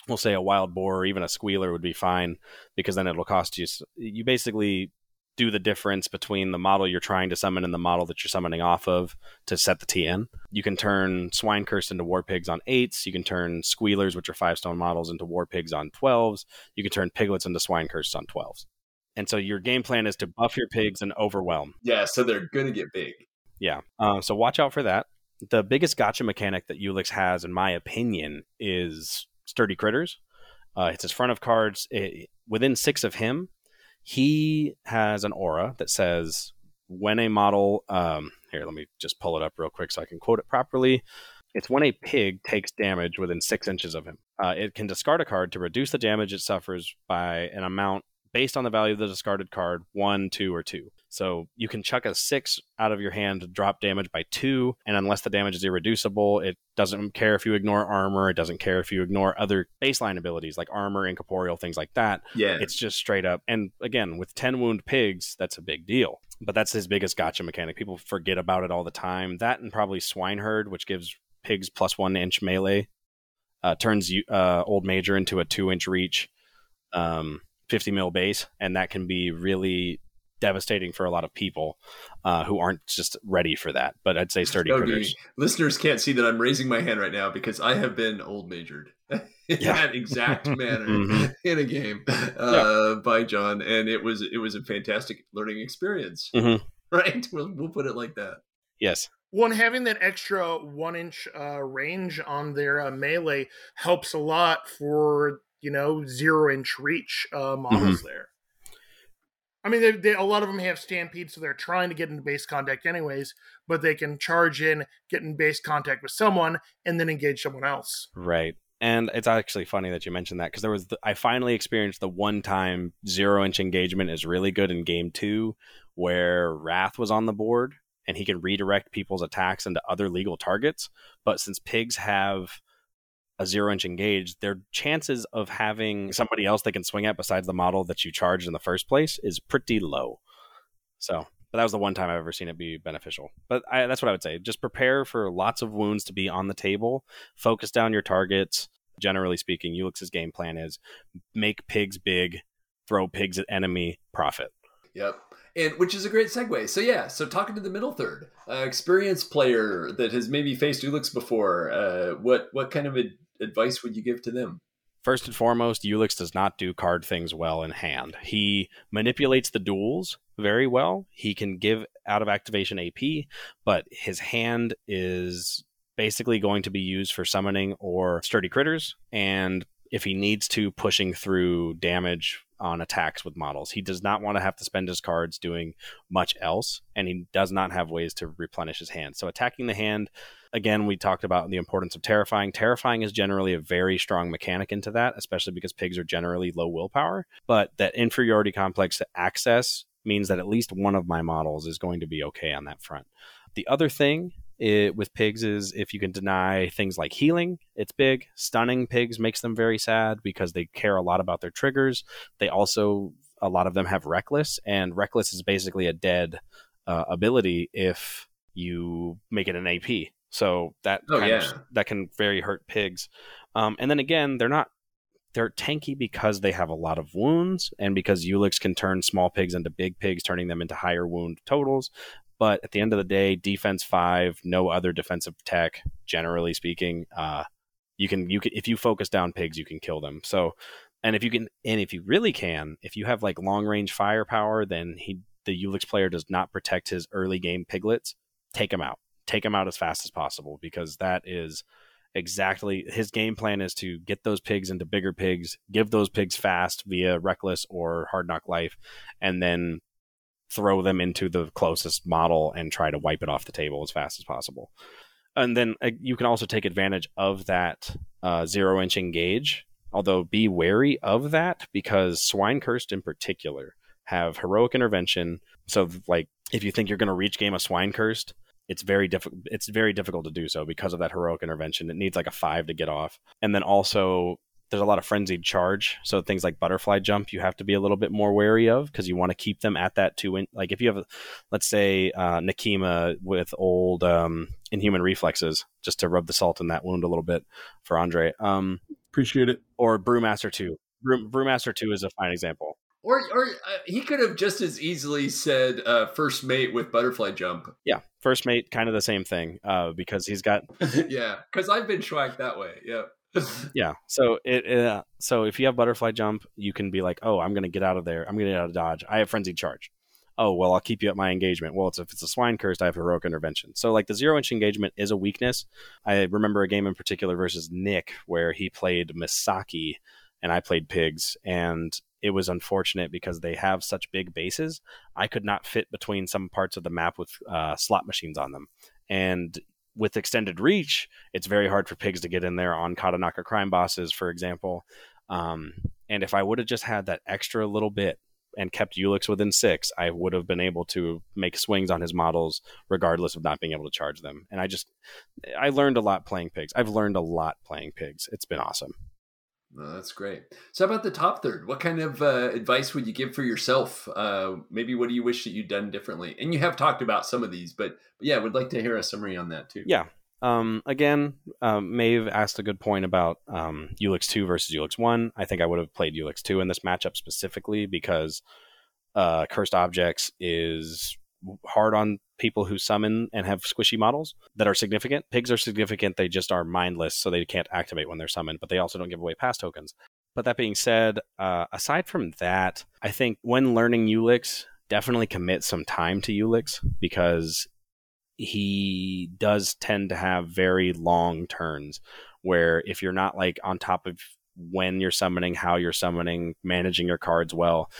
we'll say a wild boar or even a squealer would be fine because then it'll cost you, you basically do the difference between the model you're trying to summon and the model that you're summoning off of to set the TN. You can turn Swine Curse into War Pigs on eights. You can turn Squealers, which are five stone models, into War Pigs on twelves. You can turn Piglets into Swine Curse on twelves. And so your game plan is to buff your pigs and overwhelm. Yeah, so they're gonna get big. Yeah. Uh, so watch out for that. The biggest gotcha mechanic that Ulix has, in my opinion, is Sturdy Critters. Uh, it's his front of cards. It, within six of him, he has an aura that says when a model. Um, here, let me just pull it up real quick so I can quote it properly. It's when a pig takes damage within six inches of him. Uh, it can discard a card to reduce the damage it suffers by an amount based on the value of the discarded card one, two, or two. So you can chuck a six out of your hand to drop damage by two, and unless the damage is irreducible, it doesn't care if you ignore armor. It doesn't care if you ignore other baseline abilities like armor, incorporeal, things like that. Yeah. It's just straight up. And again, with 10 wound pigs, that's a big deal. But that's his biggest gotcha mechanic. People forget about it all the time. That and probably Swineherd, which gives pigs plus one inch melee, uh, turns you, uh, Old Major into a two inch reach, um, 50 mil base. And that can be really devastating for a lot of people uh, who aren't just ready for that. But I'd say sturdy Okay. critters. Listeners can't see that I'm raising my hand right now because I have been old majored in Yeah. that exact manner Mhm. in a game uh, by John, and it was it was a fantastic learning experience. Mhm. Right? We'll, we'll put it like that. Yes. One having that extra one inch uh, range on their uh, melee helps a lot for you know zero inch reach uh, models there. I mean, they, they, a lot of them have stampede, so they're trying to get into base contact anyways. But they can charge in, get in base contact with someone, and then engage someone else. Right. And it's actually funny that you mentioned that because there was the, I finally experienced the one time zero inch engagement is really good in game two, where Wrath was on the board and he can redirect people's attacks into other legal targets. But since pigs have a zero inch engage, their chances of having somebody else they can swing at besides the model that you charged in the first place is pretty low. So, but that was the one time I've ever seen it be beneficial. But I, that's what I would say. Just prepare for lots of wounds to be on the table. Focus down your targets. Generally speaking, Ulix's game plan is make pigs big, throw pigs at enemy, profit. Yep. And which is a great segue. So yeah, so talking to the middle third, uh, experienced player that has maybe faced Ulix before, uh, what what kind of ad- advice would you give to them? First and foremost, Ulix does not do card things well in hand. He manipulates the duels very well. He can give out of activation AP, but his hand is basically going to be used for summoning or sturdy critters, and if he needs to, pushing through damage on attacks with models. He does not want to have to spend his cards doing much else, and he does not have ways to replenish his hand. So attacking the hand again, we talked about the importance of terrifying. Terrifying is generally a very strong mechanic into that, especially because pigs are generally low willpower. But that inferiority complex to access means that at least one of my models is going to be okay on that front. The other thing it, with pigs is if you can deny things like healing, it's big. Stunning pigs makes them very sad because they care a lot about their triggers. They also, a lot of them have reckless, and reckless is basically a dead uh, ability if you make it an AP. So that Oh, yeah. of, that can very hurt pigs. Um, and then again, they're not they're tanky because they have a lot of wounds and because Ulix can turn small pigs into big pigs, turning them into higher wound totals. But at the end of the day, defense five, no other defensive tech. Generally speaking, uh, you can you can if you focus down pigs, you can kill them. So, and if you can, and if you really can, if you have like long range firepower, then he the Ulix player does not protect his early game piglets. Take him out. Take him out as fast as possible because that is exactly his game plan is to get those pigs into bigger pigs, give those pigs fast via reckless or hard knock life, and then throw them into the closest model and try to wipe it off the table as fast as possible. And then uh, you can also take advantage of that uh, zero inch engage, although be wary of that because swine cursed in particular have heroic intervention. So, like, if you think you're going to reach game of swine cursed, it's very difficult. It's very difficult to do so because of that heroic intervention. It needs like a five to get off, and then also there's a lot of frenzied charge. So things like butterfly jump, you have to be a little bit more wary of because you want to keep them at that two. In, like if you have, let's say, uh, Nekima with old um, inhuman reflexes, just to rub the salt in that wound a little bit for Andre, um, Appreciate it. or Brewmaster two. Brew, Brewmaster two is a fine example. Or, or uh, he could have just as easily said uh, first mate with butterfly jump. Yeah, first mate, kind of the same thing uh, because he's got yeah, because I've been schwacked that way. Yeah. yeah so it uh, so if you have butterfly jump you can be like oh i'm gonna get out of there i'm gonna get out of dodge i have frenzied charge oh well i'll keep you at my engagement well it's if it's a swine cursed i have heroic intervention so like the zero inch engagement is a weakness i remember a game in particular versus nick where he played misaki and i played pigs and it was unfortunate because they have such big bases i could not fit between some parts of the map with uh, slot machines on them and with extended reach, it's very hard for pigs to get in there on Katanaka crime bosses, for example. Um, and if I would have just had that extra little bit and kept Ulix within six, I would have been able to make swings on his models regardless of not being able to charge them. And I just, I learned a lot playing pigs. I've learned a lot playing pigs. It's been awesome. No, that's great. So, about the top third? What kind of uh, advice would you give for yourself? Uh, maybe what do you wish that you'd done differently? And you have talked about some of these, but, but yeah, would like to hear a summary on that too. Yeah. Um, again, um, Maeve asked a good point about um, Ulix 2 versus Ulix 1. I think I would have played Ulix 2 in this matchup specifically because uh, Cursed Objects is hard on people who summon and have squishy models that are significant. Pigs are significant, they just are mindless, so they can't activate when they're summoned, but they also don't give away pass tokens. But that being said, uh, aside from that, I think when learning Ulix, definitely commit some time to Ulix because he does tend to have very long turns where if you're not like on top of when you're summoning, how you're summoning, managing your cards well,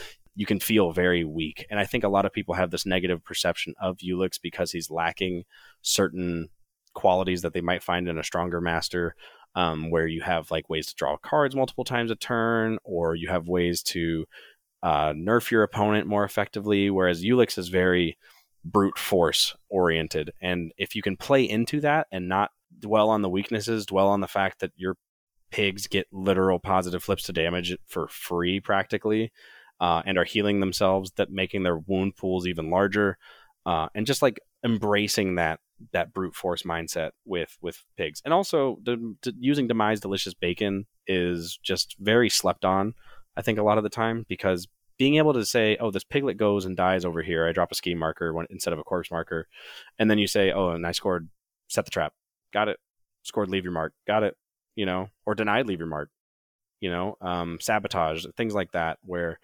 you can feel very weak. And I think a lot of people have this negative perception of Ulix because he's lacking certain qualities that they might find in a stronger master, um, where you have like ways to draw cards multiple times a turn, or you have ways to uh, nerf your opponent more effectively. Whereas Ulix is very brute force oriented. And if you can play into that and not dwell on the weaknesses, dwell on the fact that your pigs get literal positive flips to damage for free practically, uh, and are healing themselves, that making their wound pools even larger, uh, and just like embracing that that brute force mindset with with pigs, and also using demise delicious bacon is just very slept on. I think a lot of the time because being able to say, oh, this piglet goes and dies over here. I drop a ski marker when, instead of a corpse marker. And then you say, oh, and I scored, set the trap. Got it. Scored, leave your mark. Got it. You know, or denied, leave your mark. You know, um, sabotage, things like that, where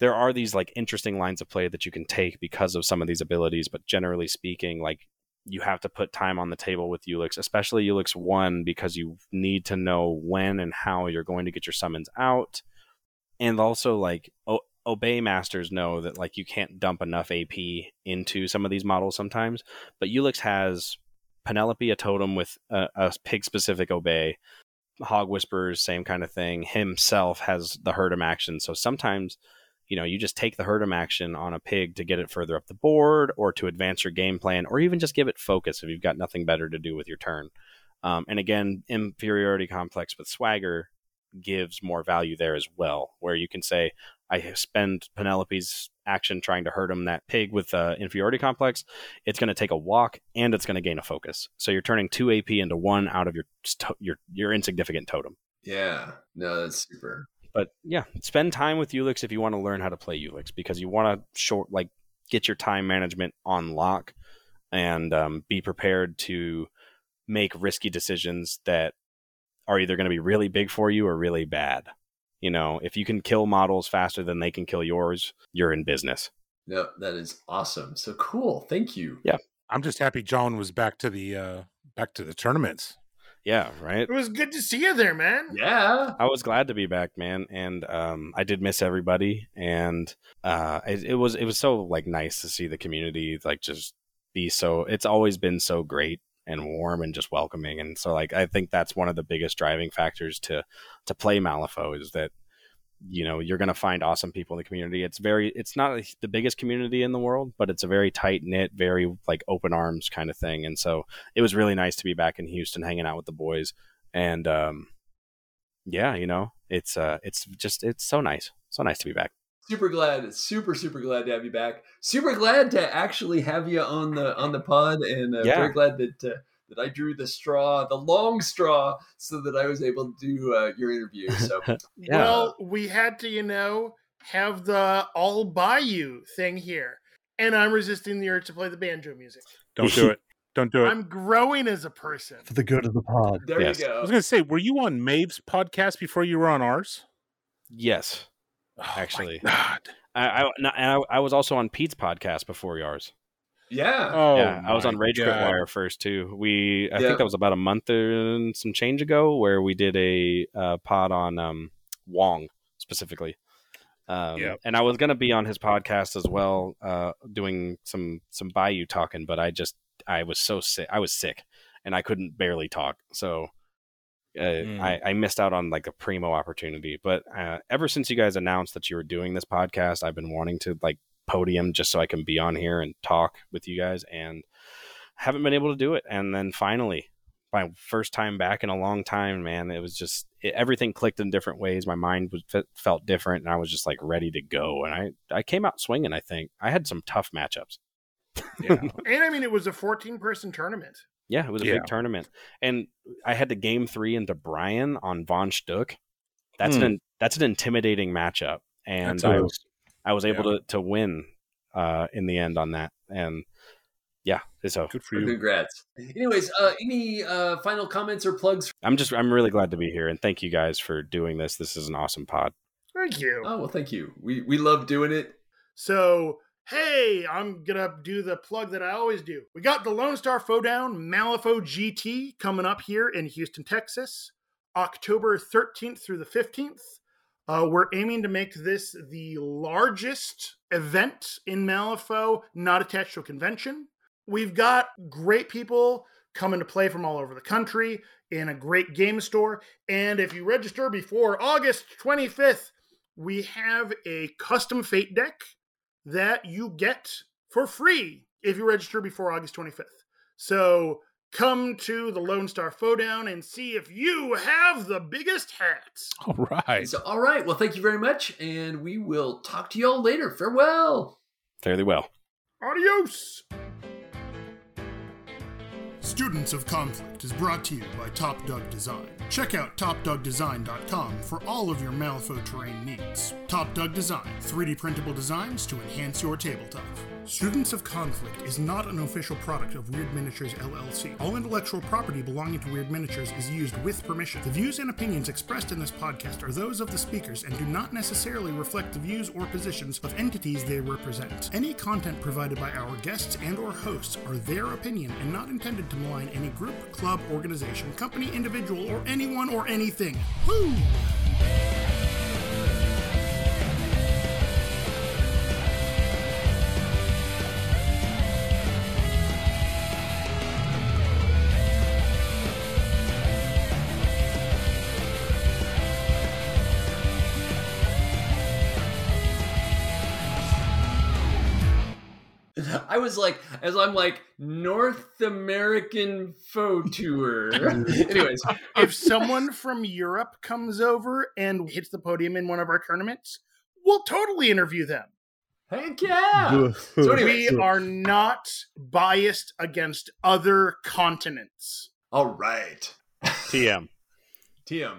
there are these like interesting lines of play that you can take because of some of these abilities. But generally speaking, like you have to put time on the table with Ulix, especially Ulix 1, because you need to know when and how you're going to get your summons out and also like o- obey masters know that like you can't dump enough AP into some of these models sometimes. But Ulix has Penelope a totem with a, a pig specific obey. Hog Whisperers, same kind of thing. Himself has the Herdem action. So sometimes, you know, you just take the Herdem action on a pig to get it further up the board or to advance your game plan or even just give it focus if you've got nothing better to do with your turn. Um, and again, inferiority complex with swagger gives more value there as well, where you can say, I spend Penelope's action trying to hurt him that pig with uh, inferiority complex. It's going to take a walk and it's going to gain a focus. So you're turning two AP into one out of your your your insignificant totem. Yeah, no, that's super. But yeah, spend time with Ulix if you want to learn how to play Ulix because you want to short like get your time management on lock and um, be prepared to make risky decisions that are either going to be really big for you or really bad. You know, if you can kill models faster than they can kill yours, you're in business. Yep, that is awesome. So cool. Thank you. Yeah. I'm just happy John was back to the uh back to the tournaments. Yeah, right. It was good to see you there, man. Yeah. I was glad to be back, man, and um, I did miss everybody, and uh, it, it was it was so like nice to see the community like just be so. It's always been so great and warm and just welcoming. And so like I think that's one of the biggest driving factors to to play Malifaux is that you know you're going to find awesome people in the community. It's very it's not the biggest community in the world, but it's a very tight knit, very like open arms kind of thing. And so it was really nice to be back in Houston hanging out with the boys and um yeah, you know, it's uh it's just it's so nice. So nice to be back super glad super super glad to have you back super glad to actually have you on the on the pod and uh, yeah. very glad that uh, that i drew the straw the long straw so that i was able to do uh, your interview so yeah. well we had to you know have the all by you thing here and i'm resisting the urge to play the banjo music don't do it don't do it. I'm growing as a person. For the good of the pod. There yes. you go. I was going to say, were you on Maeve's podcast before you were on ours? Yes. Oh, actually. God. I, I, I was also on Pete's podcast before yours. Yeah. Oh, yeah. I was on Rage Quit Wire first too. We I think that was about a month and some change ago where we did a uh, pod on um, Wong specifically. Um, yep. And I was gonna be on his podcast as well, uh, doing some some Bayou talking, but I just I was so sick. I was sick, and I couldn't barely talk. So Uh, Mm. I, I missed out on like a primo opportunity, but uh, ever since you guys announced that you were doing this podcast, I've been wanting to like podium just so I can be on here and talk with you guys, and haven't been able to do it. And then finally, my first time back in a long time, man, it was just it, everything clicked in different ways. My mind was felt different, and I was just like ready to go. And I I came out swinging. I think I had some tough matchups. Yeah. And I mean, it was a 14 person tournament. Yeah, it was a Yeah. big tournament, and I had the game three into Brian on Von Schtook. That's Hmm. an that's an intimidating matchup, and That's I, a- I was able to to win uh, in the end on that, and yeah, so Good for you. Congrats. Anyways, uh, any uh, final comments or plugs? I'm just I'm really glad to be here, and thank you guys for doing this. This is an awesome pod. Thank you. Oh well, thank you. We we love doing it. So, hey, I'm to do the plug that I always do. We got the Lone Star Down Malifaux GT coming up here in Houston, Texas, October 13th through the 15th. Uh, we're aiming to make this the largest event in Malifaux not attached to a convention. We've got great people coming to play from all over the country in a great game store. And if you register before August 25th, we have a custom fate deck that you get for free if you register before August 25th. So come to the Lone Star Down and see if you have the biggest hats. All right. So, all right. Well, thank you very much, and we will talk to y'all later. Farewell. Fairly well. Adios! Students of Conflict is brought to you by Top Dog Design. Check out topdogdesign.com for all of your Malifaux terrain needs. Top Dog Design, 3D printable designs to enhance your tabletop. Students of Conflict is not an official product of Wyrd Miniatures LLC. All intellectual property belonging to Wyrd Miniatures is used with permission. The views and opinions expressed in this podcast are those of the speakers and do not necessarily reflect the views or positions of entities they represent. Any content provided by our guests and or hosts are their opinion and not intended to malign any group, club, organization, company, individual, or anyone or anything. Woo! I was like, as I'm like North American Faux Tour. Anyways, if someone from Europe comes over and hits the podium in one of our tournaments, we'll totally interview them. heck yeah. So anyway, We are not biased against other continents. all right. TM. TM.